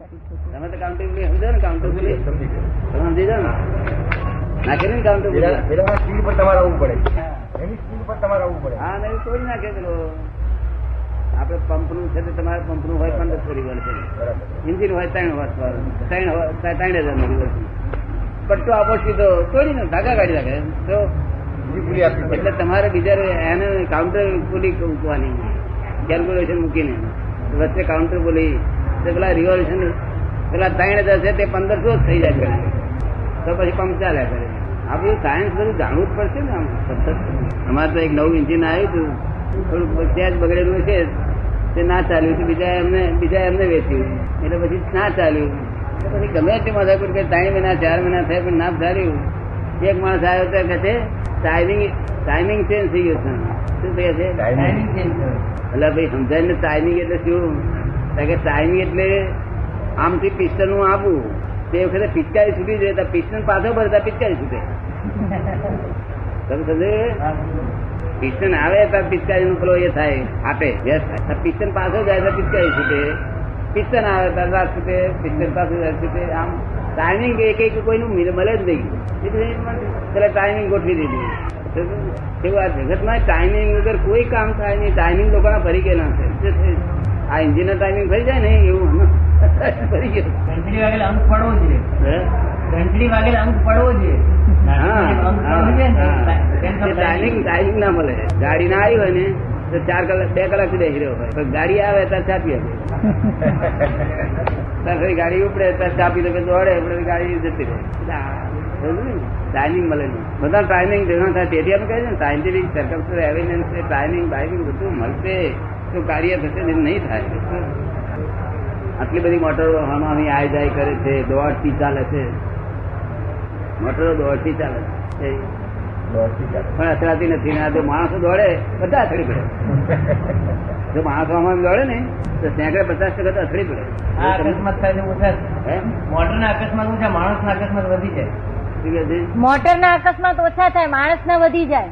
તમે તો કાઉન્ટેબિલિટી સમજો ને સમજી તમે સમજી જાઓ ને. નાખે ને કાઉન્ટેબિલિટી સ્પીડ પર તમારે આવવું પડે. એની સ્પીડ પર તમારે આવવું પડે. હા નહીં કોઈ નાખે પેલો આપડે પંપનું છે તો તમારે પંપનું હોય પંદરસો રિવોલ્ટ છે. ઇન્જિન હોય ત્રણ વર્ષ ત્રણ ત્રણ હજારનું વર્ષ પટ્ટો આપો સીધો તોડી ને ધાગા કાઢી નાખે. તો એટલે તમારે બીજા એને કાઉન્ટર બોલી મૂકવાની. કેલ્ક્યુલેશન મૂકીને. વચ્ચે કાઉન્ટર બોલી પેલા રિવોલ્યુશન પેલા ત્રણ હજાર છે તે પંદરસો જ થઈ જાય તો પછી પંપ ચાલ્યા કરે. આપણું સાયન્સ બધું જાણવું જ પડશે ને આમ. સતત અમારે તો એક નવું ઇન્જિન આવ્યું હતું. થોડુંક ત્યાં જ બગડેલું છે. તે ના ચાલ્યું તો બીજા એમને બીજા એમને વેચ્યું. એટલે પછી ના ચાલ્યું. પછી ગમે તે માથાકૂટ કે ત્રણ મહિના ચાર મહિના થયા પણ ના ચાલ્યું. એક માણસ આવ્યો તો કહે છે ટાઈમિંગ ટાઈમિંગ ચેન્જ થઈ ગયો છે. શું કહે છે. એટલે ભાઈ સમજાય ને ટાઈમિંગ એટલે શું? કે ટાઈમિંગ એટલે આમથી પિસ્ટનનું આપવું તે વખતે પિચકારી છૂટી જાય તો પિસ્ટન પાછો ભરતા પિચકારી છૂટે. તમે સમજે પિસ્ટન આવે તો પિચકારી નું પેલો એ થાય, આપે વ્યસ્ત થાય. પિસ્ટન પાછો જાય તો પિચકારી છૂટે. પિસ્ટન આવે તો રાત છૂટે પિસ્ટન પાછું જાય છૂટે. આમ ટાઈમિંગ એક એક કોઈનું મળે જ નહીં. પેલા ટાઈમિંગ ગોઠવી દીધી. એવું આ જગતમાં ટાઈમિંગ વગર કોઈ કામ થાય નહીં. ટાઈમિંગ લોકોના ફરી ગયેલા છે. આ એન્જિનનો ટાઈમિંગ ફરી જાય ને એવું ફરી ગયો. ઘંટડી વાગેલા અંક પડવો જોઈએ? ઘંટડી વાગેલા અંક પડવો જોઈએ. ટાઈમિંગ ટાઈમિંગ ના. મળે. ગાડી ના આવી હોય ને તો ચાર કલાક બે કલાક સુધી રહ્યો હોય. પણ ગાડી આવે ત્યારે ચાપી આવે ત્યારે ગાડી ઉપડે ત્યાં ચાપી તો દોડે ઉપડે ગાડી જતી રહે. ટાઈમિંગ મળે નહીં. બધા ટાઈમિંગ ભેગા થાય. તેથી કહે છે ને સાયન્ટિફિક સર્કમસ્ટર એવિડન્સ ટાઈમિંગ બાઈમિંગ બધું મળશે. તો કાર્ય થશે ને નહીં થાય. આટલી બધી મોટરો હમામી આય જાય કરે છે દોડતી ચાલે છે. મોટરો દોડતી ચાલે છે. પણ અથડાતી નથી. ને આ જો માણસો દોડે બધા અથડી પડે. જો માણસો આમાં દોડે ને તો સેંકડે પચાસ ટકા તો અથડી પડે. આ અકસ્માત થાય છે ઓછા હે? મોટરના અકસ્માત ઓછા માણસના અકસ્માત વધી જાય. મોટર ના અકસ્માત ઓછા થાય માણસ ના વધી જાય.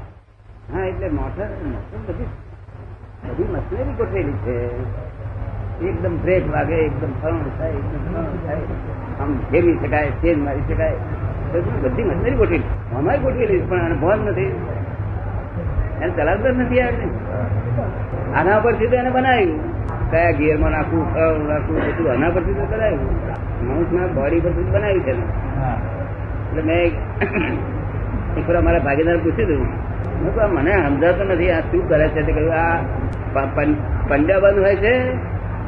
હા એટલે મોટર મોટર બધી બધી મશીનરી ગોઠવેલી છે. એકદમ બ્રેક વાગે એકદમ ફરણ થાય એકદમ ફરણ થાય. આમ ફેરવી શકાય તેજ મારી શકાય. બધી મશીનરી ગોઠવેલી અમારી ગોઠવેલી પણ આને ભાન નથી. એને ચલાવતા નથી આવડતી આના પરથી તો એને બનાવ્યું. કયા ગિયરમાં નાખવું ફળ નાખવું બધું આના પરથી તો બનાવ્યું માણસના બોડી પરથી બનાવ્યું છે. એટલે મેં એક- વાર મારા ભાગીદાર પૂછ્યું હતું મને સમજાતું નથી આ શું કરે છે? તે કહ્યું આ પ- પંજા બંધ હોય છે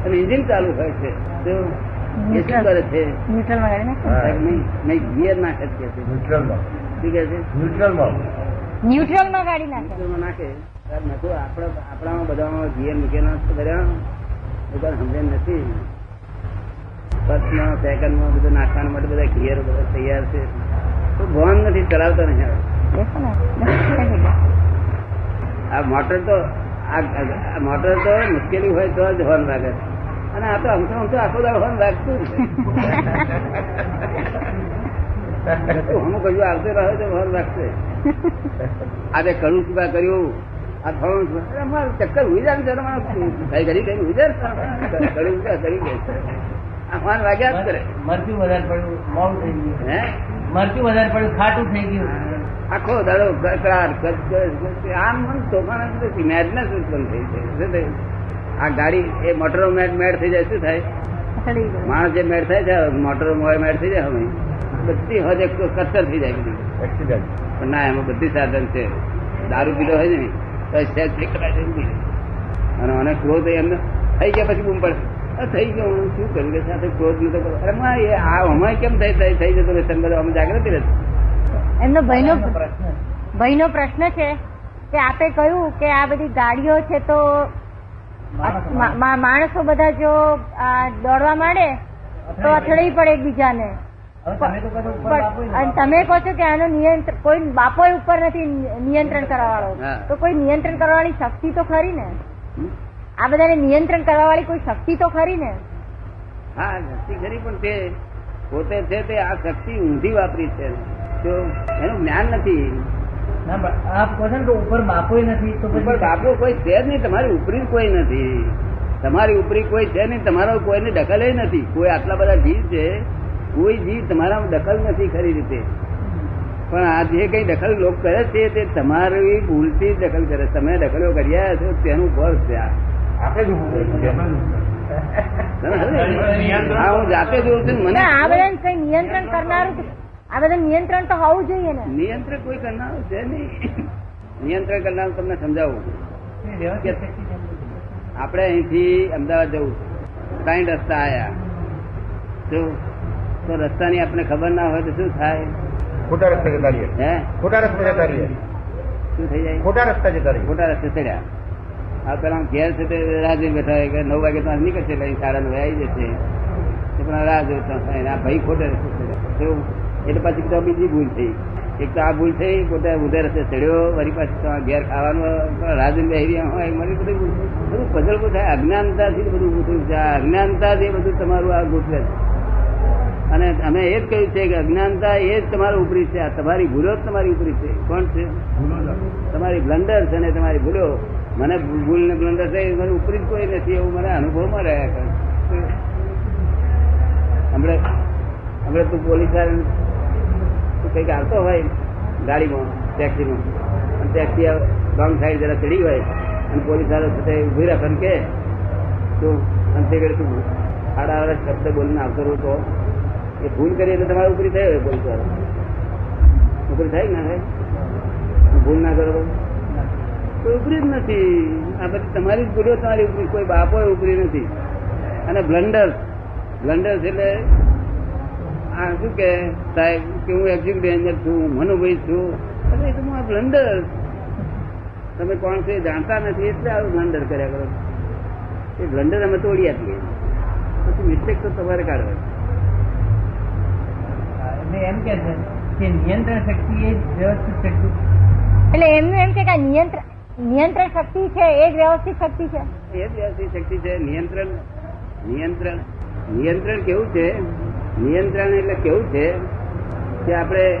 અને ઇન્જિન ચાલુ હોય છે. એ શું કરે છે? ન્યુટ્રલમાં ગાડી નાખો. હા. નહીં નહીં ગિયર નાખે છે કે શું કહે છે? ન્યુટ્રલમાં. ન્યુટ્રલ ગાડી નાખે. ન્યુટ્રલમાં નાખે. ત્યારે મેં આપણામાં બધામાં ગિયર મૂકેલા બધા બધા સમજણ નથી. ફર્સ્ટમાં સેકન્ડમાં બધું નાખવા માટે બધા ગિયર બધા તૈયાર છે. તો ભવન નથી ચલાવતા નહીં આવે. આ મોટર તો આ મોટર તો મુશ્કેલી હોય તો જ હોર્ન વાગે અને આ તો અમથો અમથો આખો દાડો હોર્ન વાગતું હું કહ્યું આવતો રહ્યો તો હોર્ન વાગશે. આજે કડું શું કર્યું આ થોડું? ચક્કર હોઈ જાય ને કઈ કરી કઈ હોઈ જાય કડું કરું કરી દે આ હોર્ન વાગ્યા જ કરે. મરચું વધારે પડ્યું મોડું થઈ ગયું. હે? મરચું વધારે પડ્યું ખાટું થઈ ગયું આખો દાડો કચકચ. આમ મન તોફાન જ નથી. મેડનેસ ઉત્પન્ન થઈ જાય શું થયું? આ ગાડી એ મોટરો મેડ મેડ થઈ જાય શું થાય માણસ જે મેડ થાય છે મોટરો મેડ થઈ જાય હવે બધી હજ એક કચ્છર થઈ જાય બધી એક્સિડન્ટ પણ ના એમાં બધી સાધન છે દારૂ પીલો હોય ને તો જાય. અને મને ક્રોધ એમને થઈ ગયા પછી બૂમ પડે આ થઈ ગયો હું શું કર્યું કે સાથે ક્રોધ નતો. અરે માં એ આ અમારે કેમ થઈ થઈ થઈ જતો રહેશે બધું અમે જાગૃતિ રહેશે એમનો ભાઈનો પ્રશ્ન ભાઈનો પ્રશ્ન છે કે આપે કહ્યું કે આ બધી ગાડીઓ છે તો માણસો- બધા જો આ દોડવા માંડે તો અથડાઈ પડે એકબીજાને. તમે કહો છો ઉપર પણ બાપુએ અને તમે કહો છો કે આનો નિયંત્રણ કોઈ બાપો ઉપર નથી નિયંત્રણ કરવા વાળો તો કોઈ નિયંત્રણ કરવા વાળી શક્તિ તો ખરી ને? આ બધાને નિયંત્રણ કરવા વાળી કોઈ શક્તિ તો ખરી ને? હા શક્તિ ખરી પણ તે પોતે છે તે આ શક્તિ ઊંધી વાપરી છે. તો એનું જ્ઞાન નથી. આપ કહો છો કે ઉપર બાપોય નથી તો ઉપર બાપુ કોઈ છે જ નહીં તમારી ઉપરી કોઈ નથી. તમારી ઉપરી કોઈ છે નહીં તમારો કોઈને દખલ નથી. કોઈ આટલા બધા જીવ છે કોઈ જીવ તમારામાં દખલ નથી ખરી રીતે. પણ આ જે કઈ દખલ લોક કરે છે તે તમારી ભૂલથી દખલ કરે છે. તમે દખલો કર્યા છો તેનું ફળ છે આ. હા જાતે જોઉં છું મને આ નિયંત્રણ કરનારું આ બધા નિયંત્રણ તો હોવું જોઈએ ને. નિયંત્રણ કોઈ કરનારું છે નહીં. નિયંત્રણ કરનારું તમને સમજાવું. આપણે અહીંથી અમદાવાદ જવું છે. રસ્તા આયા. જો તો રસ્તાની આપણે ખબર ના હોય તો શું થાય? ખોટા રસ્તે જતા રહીએ. હે? ખોટા રસ્તે જતા રહીએ. શું થઈ જાય? ખોટા રસ્તા જતા રહીએ. ખોટા રસ્તે ચડ્યા. આ પેલા ઘેર છે તે રાહ જોઈને બેઠા હોય કે નવ વાગે તો નીકળશે એટલે સાડા નવે આવી જશે. તો પણ રાહ જોઈ આ ભાઈ ખોટે એટલે પછી તો બીજી ભૂલ થઈ. એક તો આ ભૂલ થઈ પોતે ઉધે રસ્તે ચડ્યો વળી પાછી તો ઘેર ખાવાનું રાહ જોઈને બેહી રહ્યા હોય મારી બધું બધું પઝલ બધું થાય અજ્ઞાનતાથી બધું થયું છે. આ અજ્ઞાનતાથી બધું તમારું આ ગોઠવે છે. અને અમે એ જ કહ્યું છે કે અજ્ઞાનતા એ જ તમારું ઉપરી છે. આ તમારી ભૂલો જ તમારી ઉપરી છે. કોણ છે? તમારી બ્લન્ડર છે ને તમારી ભૂલો. મને ભૂલ ને બ્લન્ડર થઈ મને ઉપરી કોઈ નથી એવું મને અનુભવમાં રહ્યા કરે. હમણે હમણે તું પોલીસ તું કંઈક આવતો હોય ગાડીમાં ટેક્સીમાં અને ટેક્સી રોંગ સાઈડ જરા ચડી હોય, અને પોલીસવાળા સાથે ઊભી રાખે કે, તો અંતે કરે તું આડા આડા શબ્દ બોલીને આવતો રહો તો. એ ભૂલ કરી એટલે તમારે ઉપરી થાય હોય પોલીસ વાળો ઉપરી થાય ના થાય? ભૂલ ના કરો ઉપરી જ નથી. આ બધી તમારી જ ભૂલો તમારી ઉપરી કોઈ બાપો ઉપરી નથી. અને બ્લન્ડર બ્લન્ડર એટલે આ શું કે સાહેબ કે હું એક્ઝિક્યુટિવ એન્જિનિયર છું મનુભાઈ છું. અરે એ તો હું આ બ્લન્ડર તમે કોણ છો એ જાણતા નથી એટલે આવું બ્લન્ડર કર્યા કરો. એ બ્લન્ડર અમે તોડી આપીએ પછી મિસ્ટેક તો તમારે કાઢવા એટલે એમ કે છે કે નિયંત્રણ શક્તિ એ વ્યવસ્થિત શક્તિ એટલે એમનું એમ કે કે આ નિયંત્રણ નિયંત્રણ શક્તિ છે એ જ વ્યવસ્થિત શક્તિ છે. એ જ વ્યવસ્થિત શક્તિ છે નિયંત્રણ નિયંત્રણ નિયંત્રણ કેવું છે? નિયંત્રણ એટલે કેવું છે? કે આપણે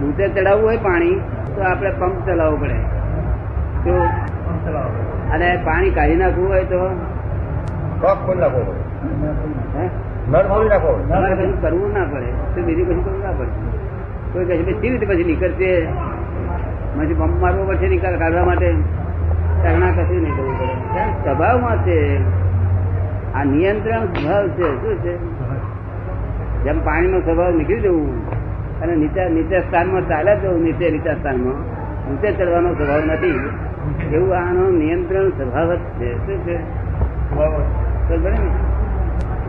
દૂધે ચડાવવું હોય પાણી તો આપણે પંપ ચલાવવું પડે. તો અને પાણી કાઢી નાખવું હોય તો? કોક ખોલી નાખવો પડે. નળ ખોલી નાખો. કરવું ના પડે તો બીજું કશું કરવું ના પડે. કોઈ કહે કેવી રીતે પછી નીકળશે? પછી બમ મારવો પડશે નિકાલ કાઢવા માટે કરના કશું નહીં કરવું પડે. સ્વભાવમાં છે. આ નિયંત્રણ સ્વભાવ છે. શું છે? જેમ પાણીનો સ્વભાવ નીકળી જવું અને નીચે નીચે સ્થાનમાં ચાલ્યા જવું નીચે નીચા સ્થાનમાં નીચે ચડવાનો સ્વભાવ નથી. એવું આનો નિયંત્રણ સ્વભાવ જ છે. શું છે?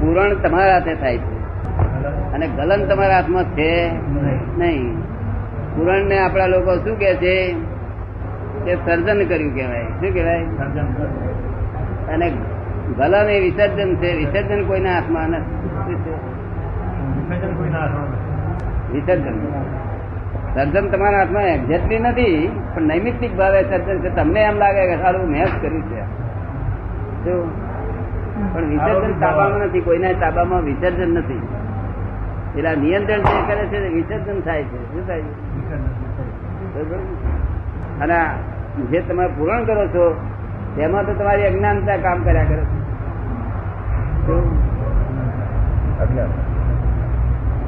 પૂરણ તમારા હાથે થાય છે. અને ગલન તમારા હાથમાં છે નહીં. પૂરણ ને આપણા લોકો શું કે છે? કે સર્જન કર્યું કહેવાય. શું કહેવાય? અને ગલન એ વિસર્જન છે? વિસર્જન કોઈના હાથમાં નથી. વિસર્જન. સર્જન તમારા હાથમાં એક્ઝેક્ટલી નથી પણ નૈમિત્તિક ભાવે સર્જન છે. તમને એમ લાગે કે સારું મેં જ કર્યું છે? પણ વિસર્જન તાબામાં નથી. કોઈના તાબામાં વિસર્જન નથી. એટલે નિયંત્રણ જે કરે છે વિસર્જન થાય છે. શું થાય છે? અને જે તમે પૂરણ કરો છો, તેમાં તો તમારી અજ્ઞાનતા કામ કર્યા કરે.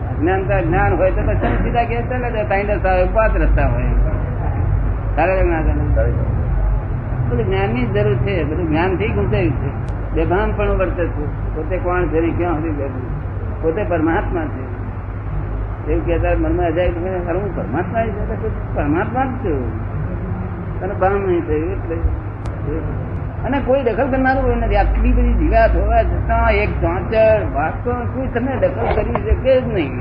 અજ્ઞાનતા જ્ઞાન હોય તો પછી સીધા કે ચાલે તો ત્રણ રસ્તા હોય પાંચ રસ્તા હોય. જાય. બધું જ્ઞાનની જરૂર છે, બધું જ્ઞાનથી ગુંચાયું છે. બેભાન પણ વર્તે છે. પોતે કોણ છે ક્યાં સુધી પોતે પરમાત્મા છે. એવું કહેતા મનમાં અજાય "અરે હું પરમાત્મા જ છું." પરમાત્મા જ છું. તને ભાન નહીં થયું એટલે અને કોઈ દખલ કરનારું નથી. આટલી બધી જીવાત હોવા છતાં એક ચાંચર વાસ્તો કોઈ તમને દખલ કરી શકે જ નહીં.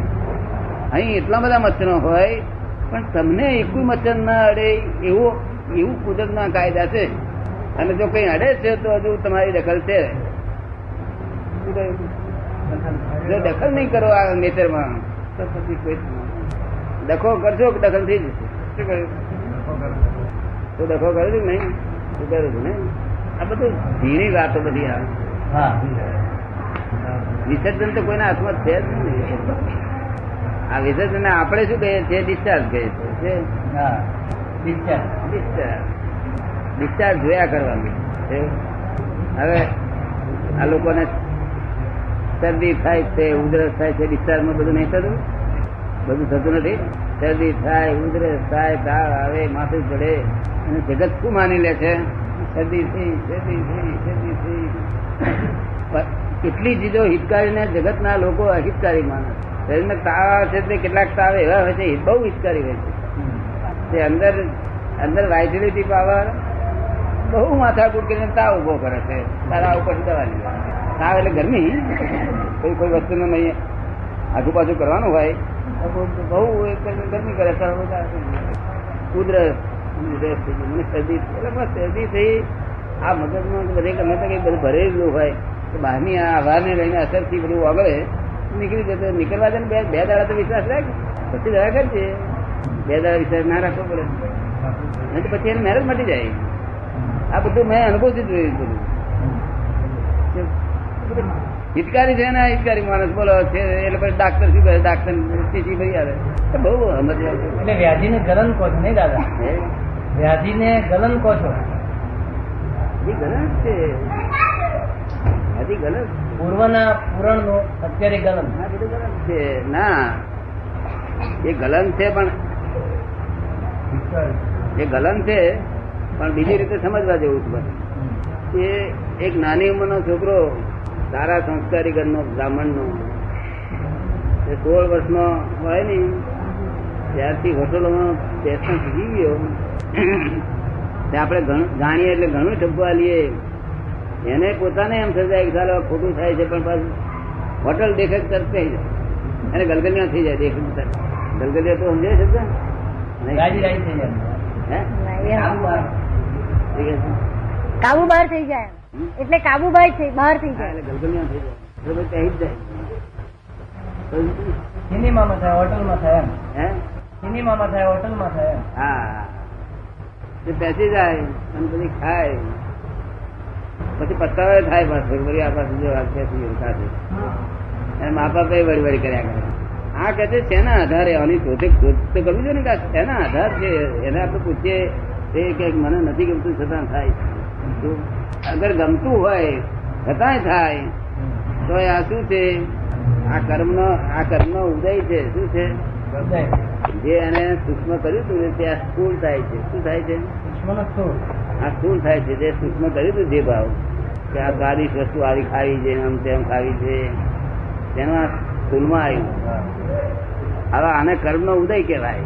અહીં એટલા બધા મચ્છરો હોય, પણ તમને એકુય મચ્છર ના અડે, એવો, એવું કુદરતના કાયદા છે. અને જો કઈ અડે છે, તો હજુ તમારી દખલ છે. જો દખલ નહીં કરો આ નેચરમાં તો પછી કોઈ દખો કરશો કે દખલ થઈ જશે? શું કહ્યું? તો ડખો કર્યો છે નહીં? શું કર્યું છે નહીં. આ બધું ઝીણી વાતો બધી આ હા વિસર્જન તો કોઈના હાથમાં છે જ નહીં. આ વિસર્જન આપણે શું કહીએ છીએ? ડિસ્ચાર્જ કહીએ છીએ. હા ડિસ્ચાર્જ. ડિસ્ચાર્જ. ડિસ્ચાર્જ જોયા કરવાનું. છે. હવે આ લોકોને શરદી થાય છે ઉધરસ થાય છે, ડિસ્ચાર્જમાં બધું નહીં થતું? બધું થતું નથી? શરદી થાય, ઉધરસ થાય તાવ આવે, માથું ચડે અને જગત શું માની લે છે? શરદી થઈ શરદી થઈ શરદી થઈ. કેટલી ચીજો હિતકારીને જગતના લોકો અહિતકારી માને શરીરને તાવ આવે છે એટલે કેટલાક તાવ એવા હોય છે બહુ હિતકારી હોય છે. તે અંદર અંદર વાઇટેલિટી પાવર બહુ માથાકૂટ કરીને તાવ ઊભો કરે છે. તારા ઉપર દવા લેવા તાવ એટલે ગરમી કોઈ કોઈ વસ્તુને નહીં. આજુબાજુ કરવાનું હોય બહુ ગરમી કરે કુદરત શરદી એટલે બસ શરદી થઈ. આ મગજમાં બધે ગમે તો કંઈ બધું ભરેલું હોય, તો બહારની આ આભારને લઈને અસરથી બધું વગળે નીકળી જતો, નીકળવા દે બે બે દાડા તો વિશ્વાસ રાખ. પછી દવા કરજે. બે દાડા વિશ્વાસ ના રાખવો પડે. નહીં તો પછી એને મેરેજ મટી જાય. આ બધું મેં અનુભવથી જોયું બધું. હિતકારી છે ને હિતકારી માણસ બોલો છે એટલે પછી ડાક્ટર શું કરે ડાક્ટર ચીઠી ભરી આવે. બહુ સમજ એટલે વ્યાધિને ગલન કહો છો નહીં દાદા? વ્યાજીને ગલન કહો છો? એ ગલન છે. હજી ગલન? પૂર્વના પુરાણનું અત્યારે ગલન. છે. ના. એ ગલન છે પણ એ ગલન છે. પણ બીજી રીતે સમજવા જેવું છે બધું એ એક નાની ઉંમરનો છોકરો સારા સંસ્કારી ઘરનો બ્રાહ્મણનો એ સોળ વર્ષનો હોય ને ત્યારથી હોટલોમાં પેશન શીખી ગયો. આપણે જાણીએ એટલે ઘણું ઠપવા લઈએ એને પોતાને એમ સજાય કે ચાલો ખોટું થાય છે પણ પાછું હોટલ દેખક તરત થઈ જાય એને ગલગલિયા થઈ જાય દેખ ગલગલિયા તો સમજે છે ને? કાબુ બહાર થઈ જાય? એટલે કાબુ બહાર થઈ બહાર થઈ જાય. ગલગલિયા થઈ જાય. ત્યાં જ જાય. સિનેમામાં થાય હોટલમાં થાય હે? સિનેમામાં થાય હોટલમાં થાય હા. તે બેસી જાય અને પછી ખાય. પછી પત્તાવે થાય પાછું વળી આ પાસે જો વાત બેસી સાથે. અને મા બાપે વળી વળી કર્યા કરે. આ કહે છે શેના આધારે? આની શોધે શોધ તો કરવી જોઈએ ને કે શેના આધાર છે? એને આપણે પૂછીએ. તે કંઈક મને નથી ગમતું છતાં થાય. તો અગર ગમતું હોય છતાંય થાય. તો આ શું છે? આ કર્મનો આ કર્મનો ઉદય છે. શું છે? જે એને સૂક્ષ્મ કર્યું હતું ને તે આ સ્થૂળ થાય છે. શું થાય છે? આ સ્થૂળ થાય છે. જે સૂક્ષ્મ કર્યું હતું જે ભાવ. કે આ ગાડી વસ્તુ આવી ખાવી છે આમ તેમ ખાવી છે. તેનો આ સ્થૂળમાં આવ્યું. હવે આને કર્મનો ઉદય કહેવાય.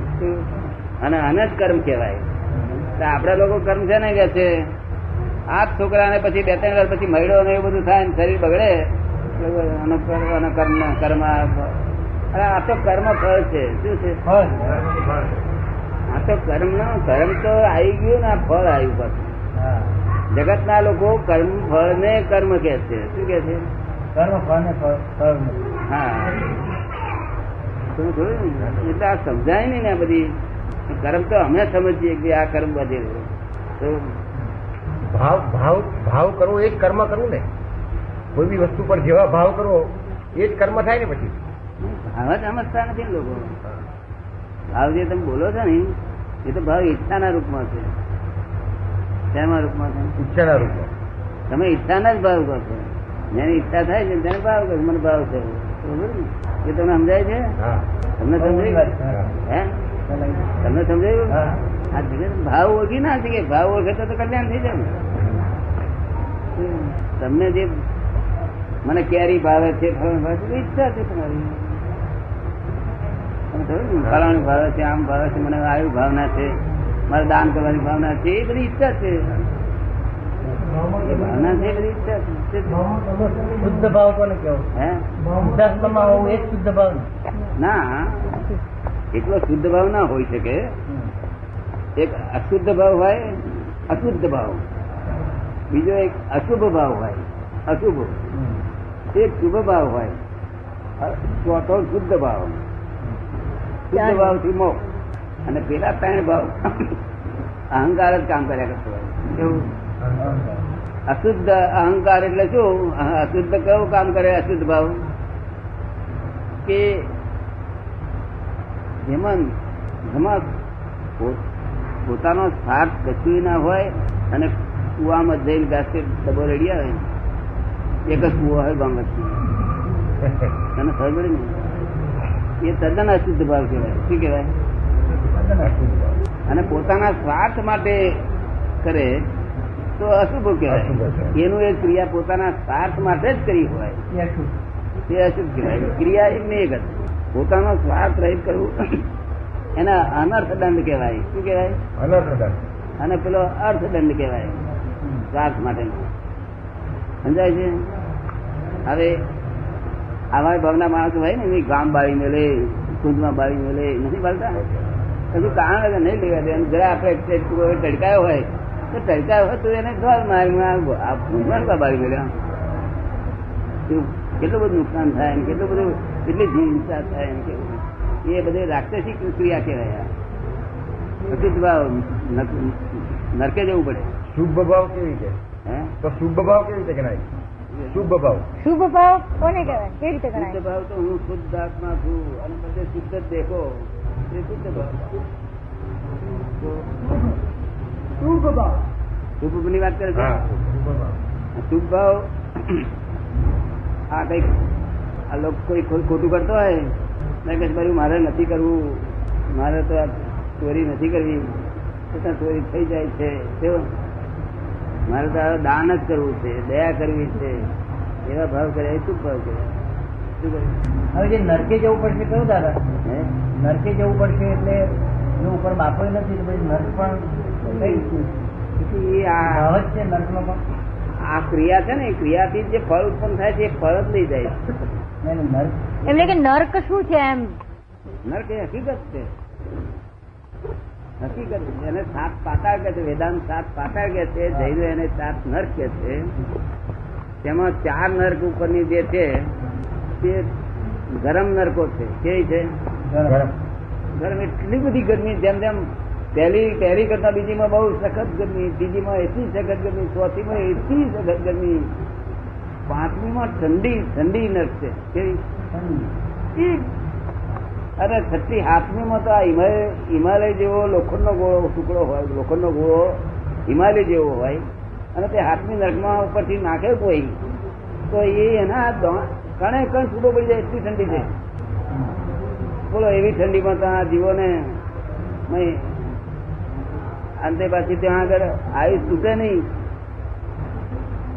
અને અનજ કર્મ કહેવાય. તો આપડા લોકો કર્મ છે ને કે છે? આ છોકરાને પછી બે ત્રણ વાર પછી મહિડો ને એવું બધું થાય ને શરીર બગડે કર્મ કર્મ અરે આ તો કર્મ ફળ છે. શું છે. આ તો કર્મ નો કર્મ તો આવી ગયું ને આ ફળ આવ્યું પાછું. હા. જગત ના લોકો કર્મ ફળ ને કર્મ કે છે. શું કે છે? કર્મ ફળ ને ફળ હા? એટલે આ સમજાય નહીં ને બધી. કર્મ તો અમે સમજીએ કે આ કર્મ બધે તો ભાવ ભાવ ભાવ કરવો એ જ કર્મ કરવું ને. કોઈ બી વસ્તુ પર જેવા ભાવ કરવો એ જ કર્મ થાય ને પછી. ભાવ જ સમજતા નથી ને લોકો. ભાવ જે તમે બોલો છો ને એ તો ભાવ ઈચ્છાના રૂપમાં છે. શેના રૂપમાં છે? ઈચ્છાના રૂપમાં. તમે ઈચ્છાના જ ભાવ કરશો જેની ઈચ્છા થાય છે તેને ભાવ કરશો મને ભાવ થયો બરોબર ને? એ તમને સમજાય છે? હા. તમને સમજાય હે? તમને સમજાયું? આ જગત ભાવ ઓળખી ના શકે. ભાવ ઓળખે તો કલ્યાણ થઈ જાય તમને જે મને કેરી ભાવે છે ફળાનું ભાવે છે ઈચ્છા છે તમારી. ફલાણું ભાવે છે આમ ભાવે છે મને આયુ ભાવના છે મારે દાન કરવાની ભાવના છે એ બધી ઈચ્છા છે. ભાવના છે બધી ઈચ્છા છે. શુદ્ધ ભાવ કોને કેવો હે? શુદ્ધ ભાવ ને. એટલો શુદ્ધ ભાવ ના હોઈ શકે. એક અશુદ્ધ ભાવ હોય અશુદ્ધ ભાવ. બીજો એક અશુભ ભાવ હોય અશુભ. એક શુભ ભાવ હોય ચોથો શુદ્ધ ભાવ. શુદ્ધ ભાવથી મો અને પેલા ત્રણ ભાવ. અહંકાર જ કામ કર્યા કરતો હોય. કેવું? અશુદ્ધ અહંકાર એટલે શું? અશુદ્ધ કયું કામ કરે? અશુદ્ધ ભાવ. કે જેમાં જેમાં પોતાનો સ્વાર્થ કશું ના હોય અને કુવામાં જઈને ગાસે ડબો રેડી આવે એક જ કુવો હોય ગામ તને ખબર પડે ને? એ તદ્દન અશુદ્ધ ભાવ કહેવાય. શું કહેવાય? અને પોતાના સ્વાર્થ માટે કરે તો અશુભ કહેવાય. એનું એ ક્રિયા પોતાના સ્વાર્થ માટે જ કરી હોય. તે અશુભ. કહેવાય. ક્રિયા એક ને એક જ. પોતાનો સ્વાર્થ રહિત કરવું એના અનર્થદંડ કહેવાય. શું કહેવાય? અનર્થદંડ. અને પેલો અર્થદંડ કહેવાય. સ્વાર્થ માટેનો સમજાય છે? હવે આવા ભાવના માણસો હોય ને એની ગામ બાળી મેલે કુંજમાં બાળી મેલે નથી બાળતા? કશું કારણ વગર નહીં લેવા દે અને જરા આપણે ટડકાયો હોય તો ટડકાયો હોય તો એને ઘર મારી આ કુંજમાં બાળી મેલ્યા? કેટલું બધું નુકસાન થાય કેટલું બધું કેટલી જીવ હિંસા થાય ને કેવું એ બધે રાક્ષસી ક્રિયા કહેવાય આ. અશુદ્ધ ભાવ નક- નરકે જવું પડે શુભ ભાવ કેવી રીતે હે તો શુભ ભાવ કેવી રીતે ગણાય શુભ ભાવ શુભ ભાવ કોને કહેવાય કેવી રીતે શુદ્ધ ગણાય ભાવ તો હું શુદ્ધ આત્મા છું અને બધે શુદ્ધ જ દેખો એ શુદ્ધ ભાવ તો શુભની વાત કરે છે હા શુભ ભાવ શુભ ભાવ આ કંઈક આ લોકો કોઈ ખોટું કરતો હોય મેં કહે મારું મારે નથી કરવું. મારે તો આ ચોરી નથી કરવી. છતાં ચોરી થઈ જાય છે. કેવું? મારે તો આ દાન જ કરવું છે દયા કરવી છે. એવા ભાવ કરે એ શું ભાવ કરે શું કરે હવે જે નરકે જવું પડશે કયું દાદા? હે? નરકે જવું પડશે એટલે જો ઉપર બાપો નથી તો પછી નર્ક પણ આ ભાવ છે નર્કનો પણ. આ ક્રિયા છે ને એ ક્રિયાથી જે ફળ ઉત્પન્ન થાય છે એ ફળ જ લઈ જાય એમને કે નર્ક શું છે એમ? નર્ક એ હકીકત છે. હકીકત એને સાત પાતાળ કે છે વેદાંત સાત પાતાળ કે છે જૈનો એને સાત નર્ક કે છે. તેમાં ચાર નર્ક ઉપરની જે છે તે ગરમ નરકો છે. કેવી છે? ગરમ. ગરમ. એટલી બધી ગરમી જેમ જેમ પહેલી પહેલી કરતા બીજીમાં બહુ સખત ગરમી બીજીમાં એટલી સખત ગરમી ચોથીમાં એટલી સખત ગરમી. પાંચમીમાં ઠંડી ઠંડી નર્સ છે. કેવી? અરે છઠ્ઠી હાથમીમાં તો આ હિમાલય હિમાલય જેવો લોખંડનો ગોળો ટુકડો હોય લોખંડનો ગોળો હિમાલય જેવો હોય અને તે હાથમી નર્કમાં ઉપરથી નાખે કોઈ તો એ એના કણે કણ છૂટો પડી જાય એટલી ઠંડી છે. બોલો એવી ઠંડીમાં તો આ જીવોને અંતે પાછી ત્યાં આગળ આયુષ તૂટે નહીં.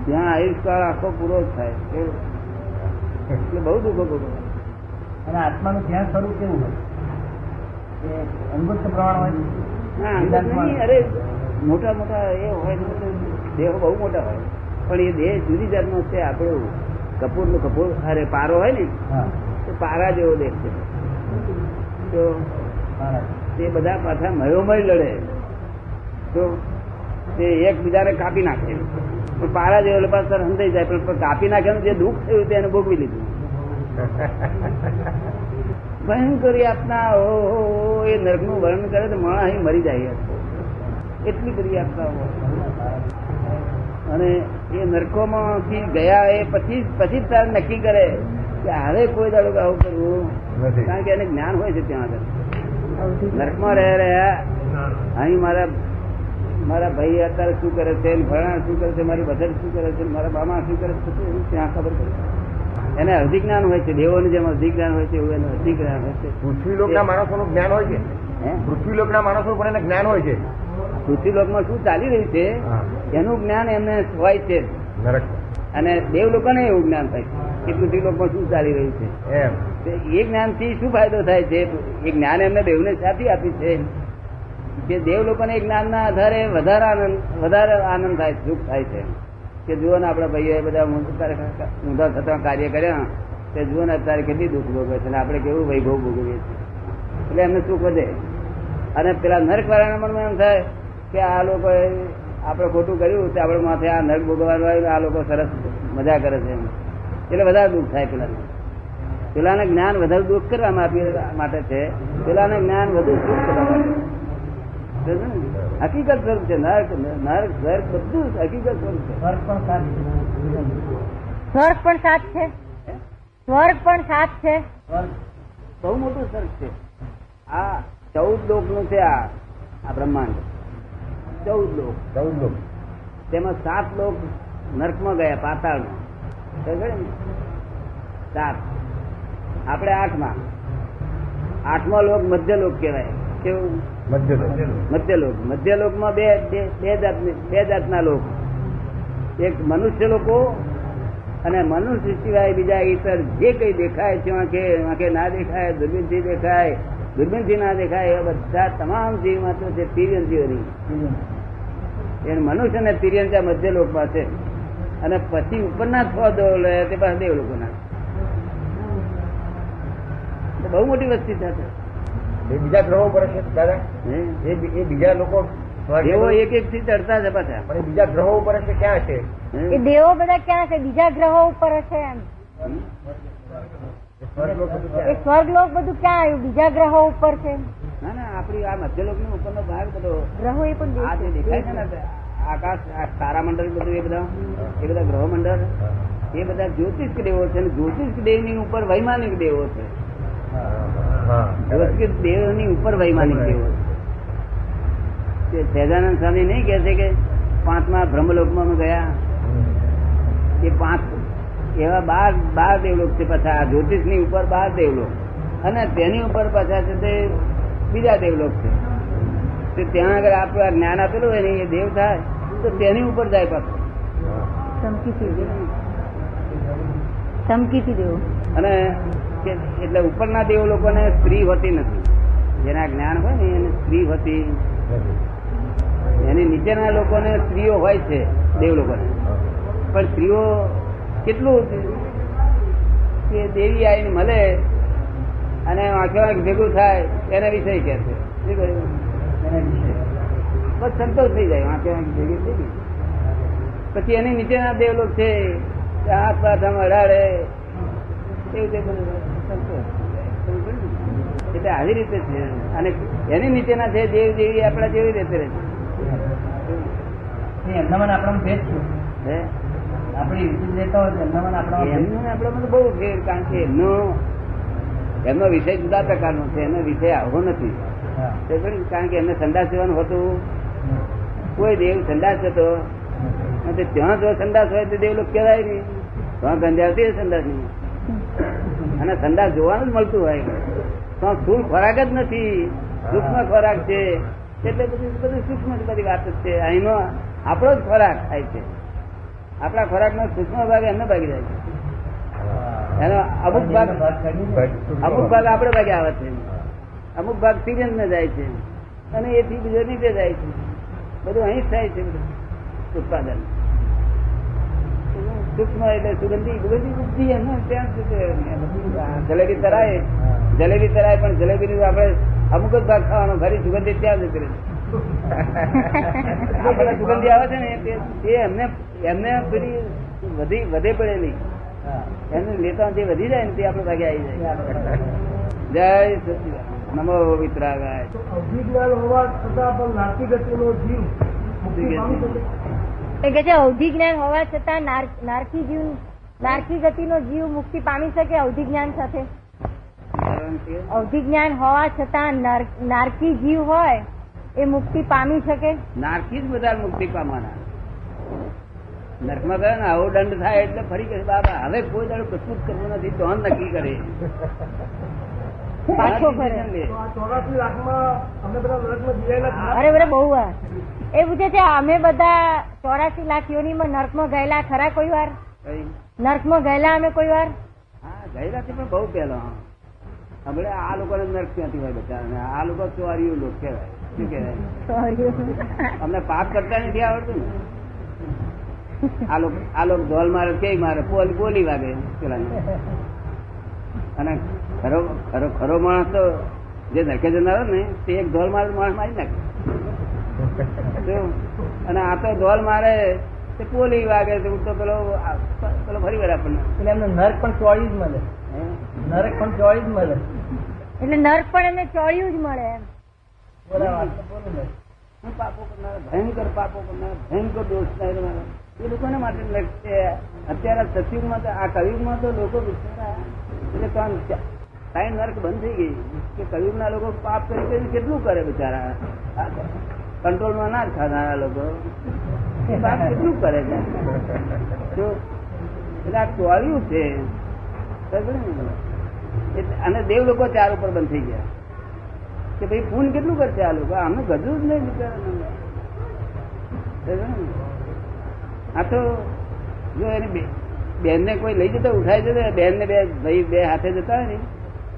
ત્યાં આયુષકાળ આખો પૂરો જ થાય. એટલે બહુ દુઃખો ભોગવે. અને આત્માનું ધ્યાન સ્વરૂપ કેવું હોય? અંગુષ્ઠ પ્રમાણ હોય? અરે મોટા મોટા એ હોય દેહો બહુ મોટા હોય. પણ એ દેહ જુદી જાતનો છે આપણું કપૂર નો કપૂર અરે પારો હોય ને તો પારા જેવો દેહ છે તો. તે બધા પાછા મયોમય લડે. તો તે એકબીજાને કાપી નાખે. પણ પારા જેવો એટલે સર હંધાઈ જાય. પણ કાપી નાખે જે દુઃખ થયું તેને ભોગવી લીધું. ભયંકર યાતના ઓ એ નર્કનું વર્ણન કરે તો માણસ અહીં મરી જાય એટલી બધી યાતનાઓ અને એ નરકોમાંથી ગયા એ પછી પછી જ તારે નક્કી કરે કે હવે કોઈ દાડો આવું કરવું. કારણ કે એને જ્ઞાન હોય છે ત્યાં આગળ. નરકમાં રહ્યા રહ્યા અહીં મારા મારા ભાઈ અત્યારે શું કરે છે ભણા શું કરે છે મારી બધા શું કરે છે મારા મામા શું કરે છે એવું ત્યાં ખબર પડે. એને અધિક જ્ઞાન હોય છે દેવોનું જેમ અધિક જ્ઞાન હોય છે એવું એનું અધિક જ્ઞાન હોય છે. પૃથ્વીલોકના માણસોનું જ્ઞાન હોય છે? પૃથ્વી પૃથ્વીલોકના માણસો પણ એને જ્ઞાન હોય છે? પૃથ્વીલોકમાં શું ચાલી રહ્યું છે? એનું જ્ઞાન એમને હોય છે. અને દેવ લોકોને એવું જ્ઞાન થાય છે કે પૃથ્વીલોકમાં શું ચાલી રહ્યું છે. એમ. એ જ્ઞાનથી શું ફાયદો થાય છે? એ જ્ઞાન એમને દેવને સાથી આપી છે. કે દેવ લોકોને જ્ઞાનના આધારે વધારે આનંદ વધારે આનંદ થાય, સુખ થાય છે. કે જુઓ ને આપણા ભાઈઓએ બધા ઊંધા થતા કાર્ય કર્યા, તે જુઓ ને અત્યારે કેટલી દુઃખ ભોગવે છે આપણે કેવું વૈભવ ભોગવીએ છીએ. એટલે એમને સુખ વધે. અને પેલા નર્ક વાળાના મનમાં એમ થાય કે આ લોકો આપણે ખોટું કર્યું તે આપણે માથે આ નર્ક ભોગવવાનું આવ્યું આ લોકો સરસ મજા કરે છે એટલે વધારે દુઃખ થાય પેલાને. પેલાને જ્ઞાન વધારે દુઃખ કરવા માટે- છે. પેલાને જ્ઞાન વધુ સુખ કરવા માટે? હકીકત સ્વરૂપ છે નર્ક નર્ક સ્વર્ગ બધું હકીકત સ્વરૂપ છે. સ્વર્ગ પણ સાત સ્વર્ગ પણ સાત છે? સ્વર્ગ પણ સાત છે? સ્વર્ગ. બહુ મોટું સ્વર્ગ છે. આ ચૌદ લોકનું છે આ આ બ્રહ્માંડ. ચૌદ લોક. ચૌદ લોક. તેમાં સાત લોક નર્કમાં ગયા પાતાળમાં? સાત. આપણે આઠમાં. આઠમો લોક મધ્ય લોક કહેવાય. કેવું? મધ્ય મધ્યલોકમાં મધ્ય લોક મધ્ય લોકમાં બે બે જાતની બે જાતના લોક. એક મનુષ્ય લોકો અને મનુષ્ય સિવાય બીજા ઈતર જે કઈ દેખાય છે આંખે આંખે ના દેખાય દુર્બીનથી દેખાય દુર્બીનથી ના દેખાય એ બધા તમામ જીવ માત્ર છે તિર્યંતીઓની. એ મનુષ્ય અને તિર્યંતા મધ્ય લોક પાસે અને પછી ઉપરના છ લે તે પાસે દેવ લોકોના. બહુ મોટી વસ્તી થશે એ બીજા ગ્રહો પર છે દાદા? એ બીજા લોકો દેવો એક એક થી ચડતા છે પાછા. પણ એ બીજા ગ્રહો ઉપર છે ક્યાં છે એ દેવો બધા ક્યાં છે બીજા ગ્રહો ઉપર છે એમ. એ સ્વર્ગલોક બધું ક્યાં? સ્વર્ગલોક બધું ક્યાં આવ્યું? બીજા ગ્રહો ઉપર છે ના ના આપડી આ મધ્યલોક નો ઉપરનો ભાગ બધો ગ્રહો એ પણ આ જે દેખાય છે ને આકાશ આ તારામંડળ બધું એ બધા એ બધા ગ્રહ મંડળ એ બધા જ્યોતિષ દેવો છે અને જ્યોતિષ દેવની ઉપર વૈમાનિક દેવો છે. હા જ્યોતિષ દેવની ઉપર વૈમાનિક દેવો સહેજાનંદ સ્વામી નહીં કે છે કે પાંચમા બ્રહ્મલોકમાં ગયા. એ પાંચ એવા બાર બાર દેવલોક છે પાછા આ જ્યોતિષની ઉપર બાર દેવલોક. અને તેની ઉપર પાછા છે તે બીજા દેવલોક છે. તે ત્યાં આગળ આપણે આ જ્ઞાન આપેલું હોય ને એ દેવ થાય તો તેની ઉપર જાય પાછું. ચમકીથી ચમકીથી દેવો. અને કે- એટલે ઉપરના દેવ લોકોને સ્ત્રી હોતી નથી. જેના જ્ઞાન હોય ને એને સ્ત્રી હોતી એની નીચેના લોકોને સ્ત્રીઓ હોય છે દેવ લોકોને. પણ સ્ત્રીઓ કેટલું કે દેવી આવીને મળે અને આંખે ભેગું થાય એના વિષય કે છે. બસ સંતોષ થઈ જાય આંખે ભેગી થઈ પછી એની નીચેના દેવલોક છે કે હાથ પાછામાં અડાડે તે? એટલે આવી રીતે છે. અને એની નીચેના છે દેવ દેવી આપણા જેવી રીતે રહે છે એમનામાં આપણા ભેદ છે? આપણી બહુ ફેર કારણ કે એમનો એમનો વિષય જુદા પ્રકારનો છે એનો વિષય આવો નથી. તે કારણ કે એમને સંદાસ જવાનું હતું. કોઈ દેવ સંદાસ હતો ત્યાં જો સંદાસ હોય તો દેવલોક કહેવાય નહીં. ત્યાં હોય સંદાસ નહીં અને સંદાસ જોવાનું જ મળતું હોય. તો સ્થૂળ ખોરાક જ નથી. સૂક્ષ્મ ખોરાક છે. એટલે બધું બધું સૂક્ષ્મ બધી વાત જ છે. અહીંનો આપણો જ ખોરાક થાય છે. આપણા ખોરાકનો સૂક્ષ્મ ભાગ એમને ભાગી જાય છે. એનો અમુક ભાગ અમુક ભાગ આપણે ભાગે આવે છે. અમુક ભાગ ને જાય છે. અને એથી બીજો નીચે જાય છે. બધું અહીં જ થાય છે. બધું ઉત્પાદન. સૂક્ષ્મ એટલે સુગંધી. સુગંધી બુદ્ધિ એમ ત્યાં જલેબી તરાય જલેબી તરાય પણ જલેબી નું આપણે અમુક જ ભાગ ખાવાનો ફરી સુગંધી ત્યાં જતી રહે સુગંધી આવે છે ને તે એમને એમને પેલી વધી વધે પડેલી. એમને લેતા જે વધી જાય ને તે આપણે ભાગે આવી જાય. જય સચિદાન નમો વિતરાગાય. અભિજ્ઞાન હોવા છતાં પણ નાસ્તિક જીવ એ કે છે અવધિ જ્ઞાન હોવા છતાં નારકી જીવ નારકી ગતિનો જીવ મુક્તિ પામી શકે અવધિ જ્ઞાન સાથે? અવધિ જ્ઞાન હોવા છતાં નારકી જીવ હોય એ મુક્તિ પામી શકે? નારકી જ બધા મુક્તિ પામવાના. નરકમાં કહે ને આવો દંડ થાય એટલે ફરી કહે બાબા હવે કોઈ દાડો કશું જ કરવું નથી તો નક્કી કરે. પાછો ફરે. ચોરાસી લાખમાં અમે બધા નરકમાં જીવાયેલા અરે બરાબર બહુ વાર. એ પૂછે છે અમે બધા ચોરાસી લાખ યોનીમાં નર્કમાં ગયેલા ખરા કોઈ વાર? નર્ક નર્કમાં ગયેલા અમે કોઈ વાર? હા ગયેલા છે પણ બહુ પહેલા હમણે આ લોકોને નર્ક ક્યાંથી હોય બચારાને આ લોકો ચોરીઓ લોક કહેવાય. શું કહેવાય? અમને પાપ કરતા નથી આવડતું ને? આ લોકો આ લોકો ઢોલ મારે કે મારે? બોલી વાગે પેલા અને ખરો ખરો ખરો માણસ તો જે નરકે જનારો ને તે એક ઢોલ મારે માણસ મારી નાખે? અને આ તો ઢોલ મારે તે પોલી વાગે તો તો પેલો પેલો ફરી વાર આપણને. એટલે એમને નર્ક પણ ચોળી જ મળે. હે? નરક પણ ચોળી જ મળે. એટલે નર્ક પણ એમને ચોળ્યું જ મળે એમ. બોલા વાત તો બોલો ને. હું પાપો કરનાર ભયંકર પાપો કરનાર ભયંકર દોષ થાય એ લોકોને માટે નરક છે અત્યારે સતયુગમાં તો આ કયુગમાં તો લોકો બિચારા એટલે તો આમ સાઈન નર્ક બંધ થઈ ગઈ. કે કયુગના લોકો પાપ કરી કેટલું કરે બિચારા? કંટ્રોલમાં ના ખાનારા લોકો. શું કરે છે. એટલે આ ચોળ્યું છે. અને દેવ લોકો ચાર ઉપર બંધ થઈ ગયા. કે ભાઈ ફૂન કેટલું કરશે આ લોકો? આમને ગજું જ નહીં આ તો જો એની બેનને કોઈ લઈ જતો ઉઠાઈ જતો બેનને બે ભાઈ બે હાથે જતા હોય ને,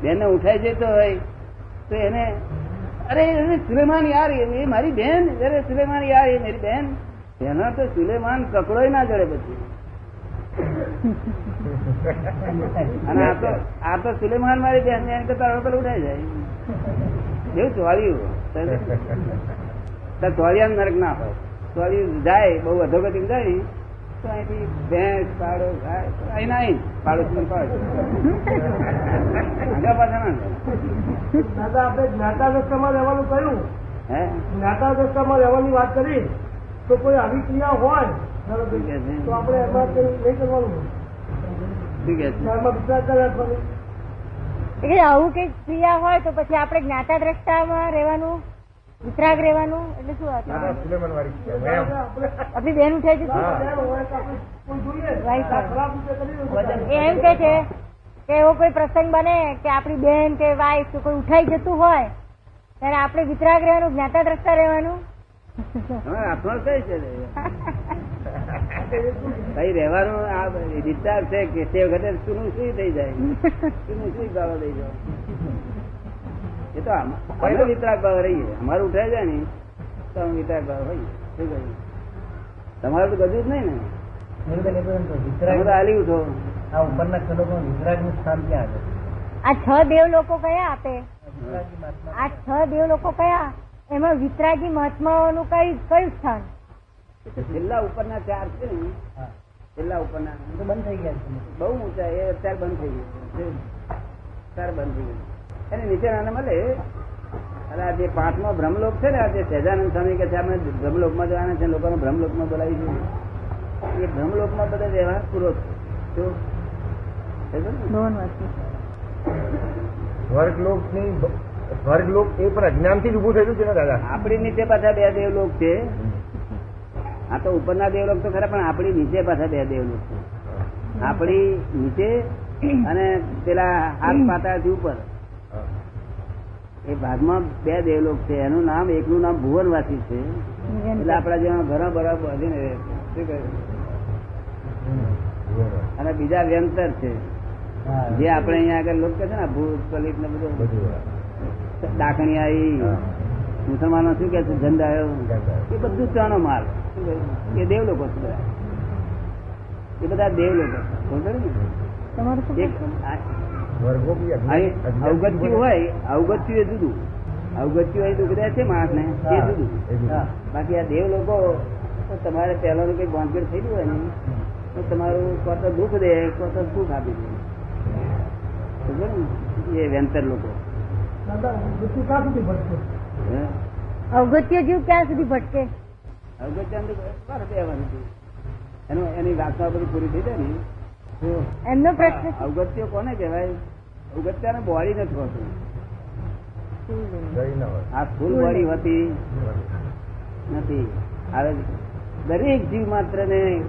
બેનને ઉઠાઈ જતો હોય, તો એને અરે સુલેમાન યાર, એ મારી બેન? અરે, સુલેમાન યાર, એ મારી બેન? એનો તો સુલેમાન કકડો ના જડે પછી. અને આ તો આ તો સુલેમાન મારી બેન એને કરતા પેલું ઉઠાઈ જાય. એવું ચોળ્યું ચોળિયા નરક ના હોય. ચોળિયું જાય, બહુ અધોગતિ જાય. તો અહીંથી ભેંસ પાડો અહીં ના અહીં પાડો પાડો. આગા પાછા ના દાદા આપણે જ્ઞાતા દસ્તામાં રહેવાનું કહ્યું. હે? જ્ઞાતા દસ્તામાં રહેવાની વાત કરી તો કોઈ આવી ક્રિયા હોય? તો આપણે એમાં કઈ નહીં કરવાનું. એટલે આવું કઈ ક્રિયા હોય તો પછી આપણે જ્ઞાતા દ્રષ્ટામાં રહેવાનું? વિતરાગ રહેવાનું? એટલે શું સુલેમાન વાળી છે. આપણી બેન કરી એ એમ કે છે કે એવો કોઈ પ્રસંગ બને કે આપણી બેન કે વાઈફ કે કોઈ ઉઠાઈ જતું હોય ત્યારે આપણે વિતરાગ રહેવાનું જ્ઞાતા દ્રષ્ટા રહેવાનું ભાઈ છે રહેવાનું આ વિચાર છે કે તે વખતે સુનું સુઈ થઈ જાય? સુનું સુઈ ભાવ થઈ જાય એ તો આમ- અમે વિતરાગ ભાવ રહીએ. અમારું ઉઠાઈ જાય ને તો અમે વિતરાક ભાવ હોઈએ શું કહ્યું તમારું તો ગજું જ નહીં ને. હાલી ઉઠો. આ ઉપરના વિતરાકનું સ્થાન ક્યાં છે? આ છ દેવ લોકો કયા આપે? આ છ દેવ લોકો કયા? એમાં વિતરાગી મહાત્માઓનું કઈ કયું સ્થાન? છેલ્લા ઉપરના ચાર છે ને. છેલ્લા ઉપરના. તો બંધ થઈ ગયા છે. બહુ ઊંચા. એ અત્યારે બંધ થઈ ગયું અત્યારે બંધ થઈ ગયું એને નીચે આને મળે. અને આ જે પાંચમો બ્રહ્મલોક છે ને આ જે સહેજાનંદ સ્વામી કે છે આપણે બ્રહ્મલોકમાં જવાના છે લોકોને બ્રહ્મલોકમાં બોલાવી છે. એ બ્રહ્મલોકમાં બધા વ્યવહાર પૂરો છે શું? સ્વર્ગલોકની? સ્વર્ગલોક એ પણ અજ્ઞાનથી જ ઉભું થયેલું છે ને દાદા? આપણી નીચે પાછા બે દેવલોક છે. આ તો ઉપરના દેવલોક તો ખરા પણ આપણી નીચે પાછા બે દેવલોક છે. આપણી નીચે અને પેલા હાથ પાતાળથી ઉપર. એ ભાગમાં બે દેવલોક છે. એનું નામ એકનું નામ ભુવનવાસી છે. એટલે આપણા જેવા ઘણા બધા બધીને રહે છે. અને બીજા વ્યંતર છે. જે આપણે અહીંયા આગળ લોકો છે ને ભૂત પલિત ને બધું. બધું ડાકણી આવી. મુસલમાનો શું કે છે? આવ્યો એ બધું ચણો માલ? એ દેવ લોકો છે બધા. એ બધા દેવ લોકો છે. સમજો ને? સ્વર્ગો બી અવગત્યું હોય અવગત્યું એ જુદું. અવગત્યું હોય દુઃખ દે છે માણસ ને? એ જુદું. એ. બાકી આ દેવ લોકો તો તમારે પહેલાનું કઈ બાંધગીર ગયું હોય ને? તો તમારું કોત દુઃખ દે કોત સુખ આપી દે. એ વેન્તર લોકો? અવગત્ય જીવ ક્યાં સુધી ભટકે? હતું. એનું એની વાતમાં બધી પૂરી થઈ જાય ને? એમનો પ્રશ્ન અવગત્ય કોને કહેવાય? અવગત્યાને બોડી નથી હોતું. ન. આ ફૂલ બોડી હોતી નથી. હવે દરેક જીવ માત્ર ને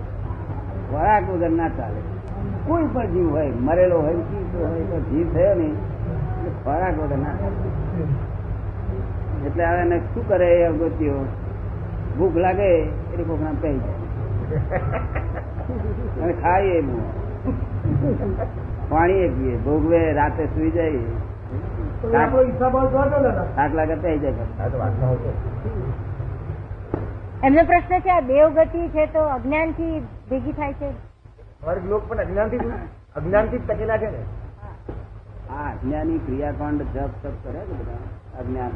ખોરાક વગર ના ચાલે. કોઈ પણ જીવ હોય મરેલો હોય જીવતો હોય તો જીવ થયો ને એટલે ખોરાક વગર ના ચાલે. એટલે હવે એને શું કરે એ અગત્યો? ભૂખ લાગે એટલે કોકના કહી જાય. અને ખાઈએ બહુ પાણી પીએ. ભોગવે રાતે સુઈ જાય. એમનો પ્રશ્ન છે આ દેવગતિ છે તો અજ્ઞાનથી ભેગી થાય છે? સ્વર્ગલોક પણ અજ્ઞાનથી અજ્ઞાનથી ટકેલા છે ને? આ અજ્ઞાની ક્રિયાકાંડ જપ તપ કરે ને બધા. અજ્ઞાન.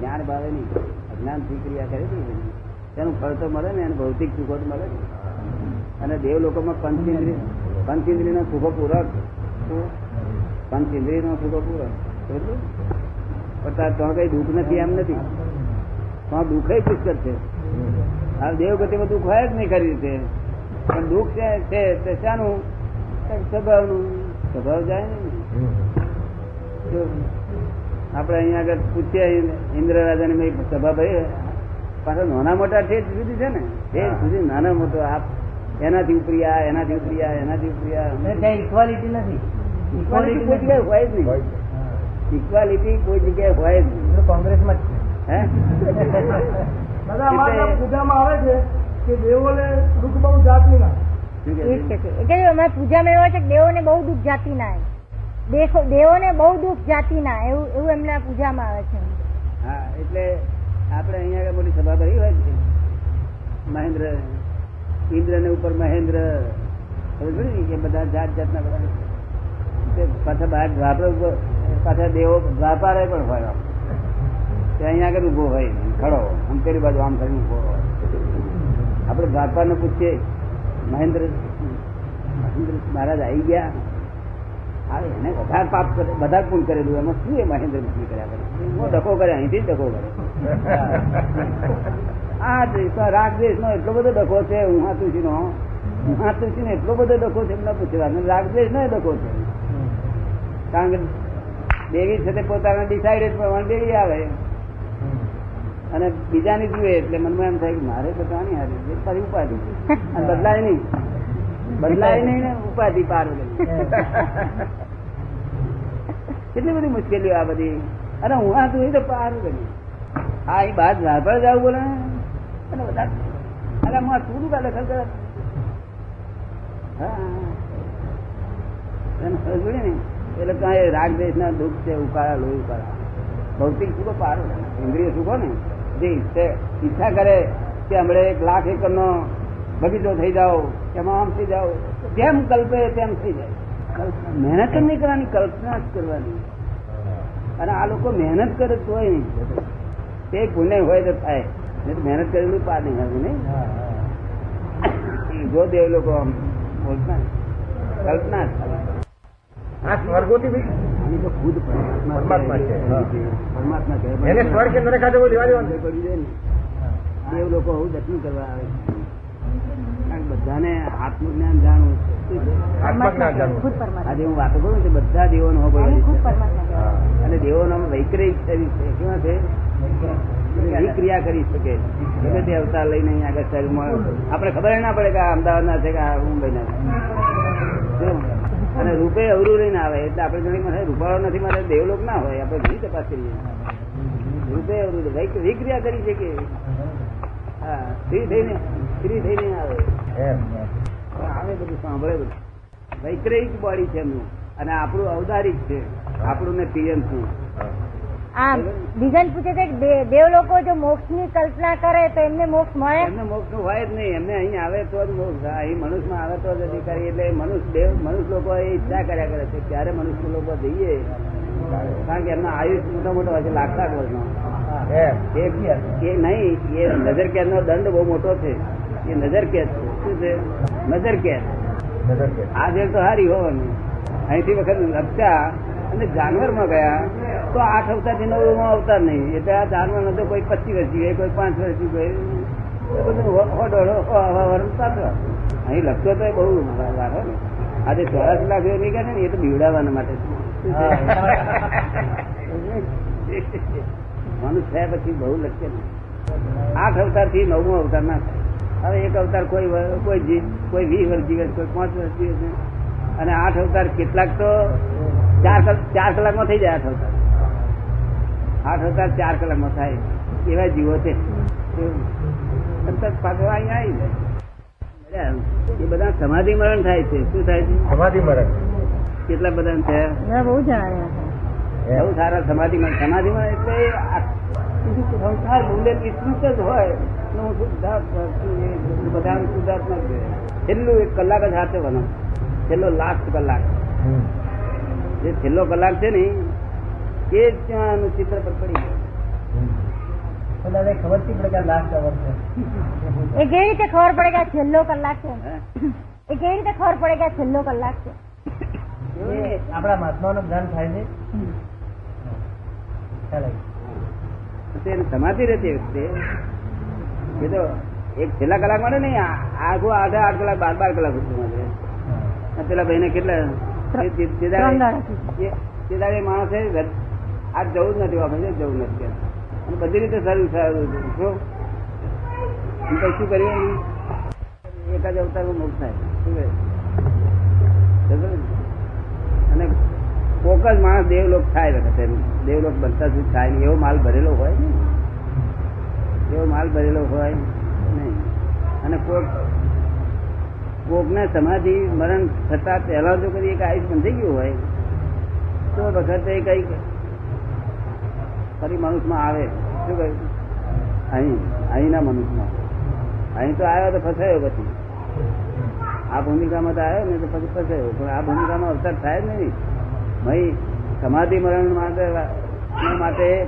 જ્ઞાન ભાવે નહીં. અજ્ઞાનથી ક્રિયા કરે તેનું ફળ તો મળે ને એને ભૌતિક સુખો મળે ને અને દેવ લોકોમાં પંચેન્દ્રિય પંચેન્દ્રિય નો સુખો પૂરક પંચેન્દ્રિય નો સુખો પૂરક પણ તાર તો કઈ દુઃખ નથી એમ નથી. તો દુઃખ પુષ્કર છે. આ દેવગતિમાં દુઃખ હોય જ નહીં ખરી રીતે. પણ દુઃખ છે છે, તે શાનું? સ્વભાવનું. સ્વભાવ જાય ને આપણે અહીંયા આગળ પૂછીએ ઇન્દ્ર રાજા ને સભા ભાઈ પાછા નાના મોટા ઠેઠ સુધી છે ને? ઠેઠ સુધી નાના મોટો આપ એનાથી ઉપરી આ એનાથી ઉપરી આ એનાથી ઉપરી આ. ઇક્વાલિટી નથી. ઇક્વાલિટી કોઈ જગ્યાએ હોય જ હોય નહીં. ઇક્વાલિટી કોઈ જગ્યાએ હોય જ નહીં. કોંગ્રેસમાં જ એટલે- પૂજામાં આવે છે કે દેવોને દુઃખ બહુ જાતિ ના. છે? છે અમારી પૂજામાં એવો છે કે દેવોને બહુ દુઃખ જાતિ ના દેવોને બહુ દુઃખ જાતિના એવું એવું એમના પૂજામાં આવે છે. હા એટલે આપણે અહીંયા બોલી મોટી સભા ભરી હોય છે. મહેન્દ્ર ઇન્દ્ર ને ઉપર મહેન્દ્ર. એ બધા જાત જાતના બધા પાછા બહાર દ્વાપર પાછા દેવો દ્વાપારે પણ હોય ત્યાં અહીંયા આગળ ઊભો હોય, ખડો. આમ પેલી બાજુ આમ કરીને ઊભો હોય. આપણે દ્વારપાર ને પૂછીએ, મહેન્દ્ર મહેન્દ્ર મહારાજ આવી ગયા? આવે એને બધા પાપ કરે, બધા પૂન કરેલું. એમાં શું એ મહેન્દ્ર મુક્તિ કર્યા કરે? હું ડકો કરે અહીંથી જ ડકો કરે. આ દેશ રાગદ્વેષ નો એટલો બધો ડખો છે ઉહાતુસી નો ઉહાતુસી નો એટલો બધો ડખો છે એમને પૂછવાનું દેશ નો ડખો છે. કારણ કે દેવી છે તે પોતાના ડિસાઇડેડ પ્રમાણે દેવી આવે. અને બીજાની જુએ એટલે મનમાં એમ થાય કે મારે તો કાની હારી છે ફરી ઉપાધિ. અને બદલાય નહીં. બદલાય નહીં ને ઉપાધિ પાર કેટલી બધી મુશ્કેલીઓ આ બધી. અને હું આ તું તો પાર કરી હા એ બાદ ઝાપડ જવું બોલે. અને વધારે. અરે હું આ તું કા દખલ કરે હા ખબર ને, એટલે કઈ રાગ દેશ ના દુઃખ છે, ઉકાળા, લોહી, ઉકાળા. ભૌતિક સુખો પારો ઇન્દ્રિય સુખો ને. જે ઈચ્છે- કરે કે હમણે એક લાખ એકર નો બગીચો થઈ જાઓ, એમાં આમ થઈ જાઓ. જેમ કલ્પે તેમ થઈ જાય. મહેનત જ નહીં કરવાની, કલ્પના જ કરવાની. અને આ લોકો મહેનત કરે તોય નહીં. તે પુણ્ય હોય તો થાય. તો મહેનત કરેલું પાર નહીં આવે નહીં. જો દેવ લોકો આમ બોલતા કલ્પના જ. આ સ્વર્ગોથી બી આની તો ખુદ પરમાત્મા પરમાત્મા છે. પરમાત્મા છે. એને સ્વર્ગ કે નરક ખાતે લેવા દેવા પડી જાય ને. દેવ લોકો આવું દર્શન કરવા આવે છે. કારણ કે બધાને આત્મજ્ઞાન જાણવું છે. આજે હું વાતો કરું કે બધા દેવો નો અને દેવોનો વૈક્રિક શરીર છે. કેવા છે? વિક્રિયા કરી શકે. ગમે તે અવતાર લઈને અહીંયા આગળ શરીરમાં આપણે ખબર ના પડે કે આ અમદાવાદના છે કે આ મુંબઈના અને રૂપે અવરું લઈને આવે એટલે આપણે ઘણી મને રૂપાળો નથી મારે દેવલોક ના હોય આપણે ઘણી તપાસ કરીએ. રૂપે અવરું વૈક- વિક્રિયા કરી શકે. હા ફ્રી થઈને ફ્રી થઈને આવે. આવે બધું સાંભળે બધું. વૈક્રહિક બોડી છે એમનું. અને આપણું અવતારિક છે. આપણું ને પીએમ છું. હા. બીજાને પૂછે છે કે દેવ લોકો જો મોક્ષની કલ્પના કરે તો એમને મોક્ષ મળે? એમને મોક્ષનું હોય જ નહીં. એમને અહીં આવે તો જ મોક્ષ અહીં મનુષ્યમાં આવે તો જ અધિકારી. એટલે મનુષ્ય દેવ મનુષ્ય લોકો એ ઈચ્છા કર્યા કરે છે. ક્યારે મનુષ્ય લોકો જઈએ કારણ કે એમનો આયુષ મોટા મોટો હોય છે લાખ લાખ વર્ષનો એ એ નહીં એ નજર કેદ નો દંડ બહુ મોટો છે. એ નજર કેદ છે. શું છે? નજર કેદ. કે. આ જેલ તો હારી હોવાનું અહીંથી વખત લપચા અને જાનવરમાં ગયા. તો આઠ અવતારથી નવ અવતાર નહીં. એટલે આ જાનવર નતો, કોઈ પચીસ વર્ષથી હોય કોઈ પાંચ વર્ષથી ગઈ. અહીં લખતો તો બહુ વાર ને આજે ચોરાસી લાખ જેવું નીકળે ને, એ તો બીવડાવવાના માટે. મનુષ્ય થયા પછી બહુ લખશે ને. આઠ અવતારથી નવમો અવતાર ના થાય. હવે એક અવતાર કોઈ કોઈ કોઈ વીસ વર્ષ જીવે કોઈ પાંચ વર્ષ છે અને આઠ અવતાર કેટલાક તો ચાર ચાર કલાકમાં થઈ જાય આઠ અવતાર. આઠ હજાર ચાર કલાકમાં થાય. એવા જીવો છે. પાછો અહીંયા આવી જાય. એ બધા સમાધિ મરણ થાય છે. શું થાય છે? સમાધિ મરણ. કેટલા બધા થયા? બહુ જણાવ્યા છે બહુ સારા સમાધિમાં સમાધિમાં એટલે આ સંસાર મૂલ્ય વિસ્તૃત જ હોય. હું શુદ્ધાત્મા એ બધા શુદ્ધાત્મા જ છેલ્લું એક કલાક જ સાચવવાનો છેલ્લો લાસ્ટ કલાક. જે છેલ્લો કલાક છે ને એ જ ત્યાંનું ચિત્ર પર પડી એ ખબર પડી પડે કે લાસ્ટ અવર છે? એ કેવી રીતે ખબર પડે કે છેલ્લો કલાક છે? એ કેવી રીતે ખબર પડે કે છેલ્લો કલાક છે? આપણા મહાત્મા નું જ્ઞાન થાય છે? સમાધિ રહેતી વખતે એ તો એક છેલ્લા કલાક માટે નહીં આ- આખું આઠ આઠ કલાક બાર બાર કલાક સુધી માટે ભાઈ ને કેટલા? માણસે આજ જવું જ નથી આપણે જવું નથી અને બધી રીતે સારું સારું. શું? શું કર્યું એકાદ અવતાર મોક્ષ થાય. શું? અને કોક જ માણસ દેવલોક થાય વખતે દેવલોક બનતા સુધી થાય એવો માલ ભરેલો હોય ને એવો માલ ભરેલો હોય નહીં. અને કોક, કોકને સમાધિ મરણ થતા પહેલા જો કદી એક આયુષ બંધાઈ ગયું હોય. તો વખતે કંઈક ફરી મનુષ્યમાં આવે. શું કહ્યું? અહીં અહીંના મનુષ્યમાં. અહીં તો આવ્યો તો ફસાયો પછી. આ ભૂમિકામાં તો આવ્યો ને તો પછી ફસાયો. પણ આ ભૂમિકામાં અવસર થાય જ નહીં. ભાઈ સમાધિ મરણ માટે માટે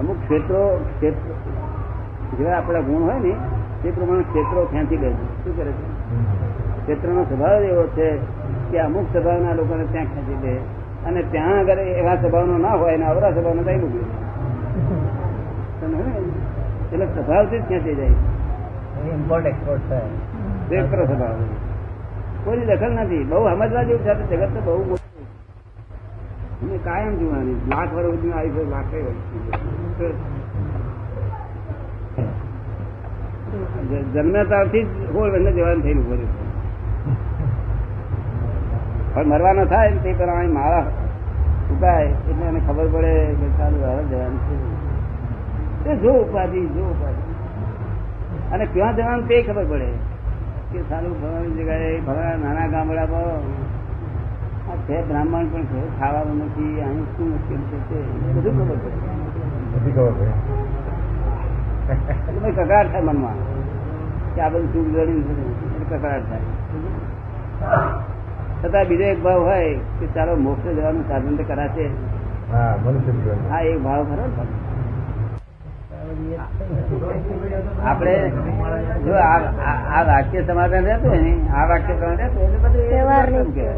અમુક ક્ષેત્રો ક્ષેત્ર જેવા આપણા ગુણ હોય ને તે પ્રમાણે ક્ષેત્રો ખેંચી ગયે છે. શું કરે છે? ક્ષેત્રનો સ્વભાવ એવો છે કે અમુક સ્વભાવના લોકોને ત્યાં ખેંચી લે અને ત્યાં આગળ એવા સ્વભાવનો ના હોય અને અવરા સ્વભાવનો મૂકી દે. એટલે સ્વભાવથી જ ખેંચી જાય. ઇમ્પોર્ટ એક્સપોર્ટ થાય. સ્વભાવ કોઈની દખલ નથી. બહુ સમજવા જેવું છે જગત તો બહુ મોટું કાયમ જોવાની. લાખ વર્ષ સુધી આવી છે લાખે વર્ષ જ- હોળ વર્ષને જવાનું થયેલું બધું પણ મરવાનો થાય તે પ્રમાણે મારા ઉપાય. એટલે એને ખબર પડે કે ચાલુ હવે જવાનું છે. તે જો ઉપાધિ જો ઉપાધિ. અને ક્યાં જવાનું તે ખબર પડે. કે સારું ભણવાની જગ્યાએ ભણવા નાના ગામડામાં આ છે બ્રાહ્મણ પણ છે ખાવાનું નથી અહીં શું મુશ્કેલ છે તે બધું ખબર પડે. બધી ખબર પડે. કકડાટ થાય મનમાં. કે આ બધું સુખ જડી એટલે કકડાટ થાય. છતાં બીજો એક ભાવ હોય કે ચાલો મોક્ષ જવાનું સાધન તો કરાશે. હા એક ભાવ ખરો આપણે જો આ વાક્ય સમાધાન રહેતું હોય ને આ વાક્ય સમાધાન રહેતું એટલે બધું વ્યવહાર કહે?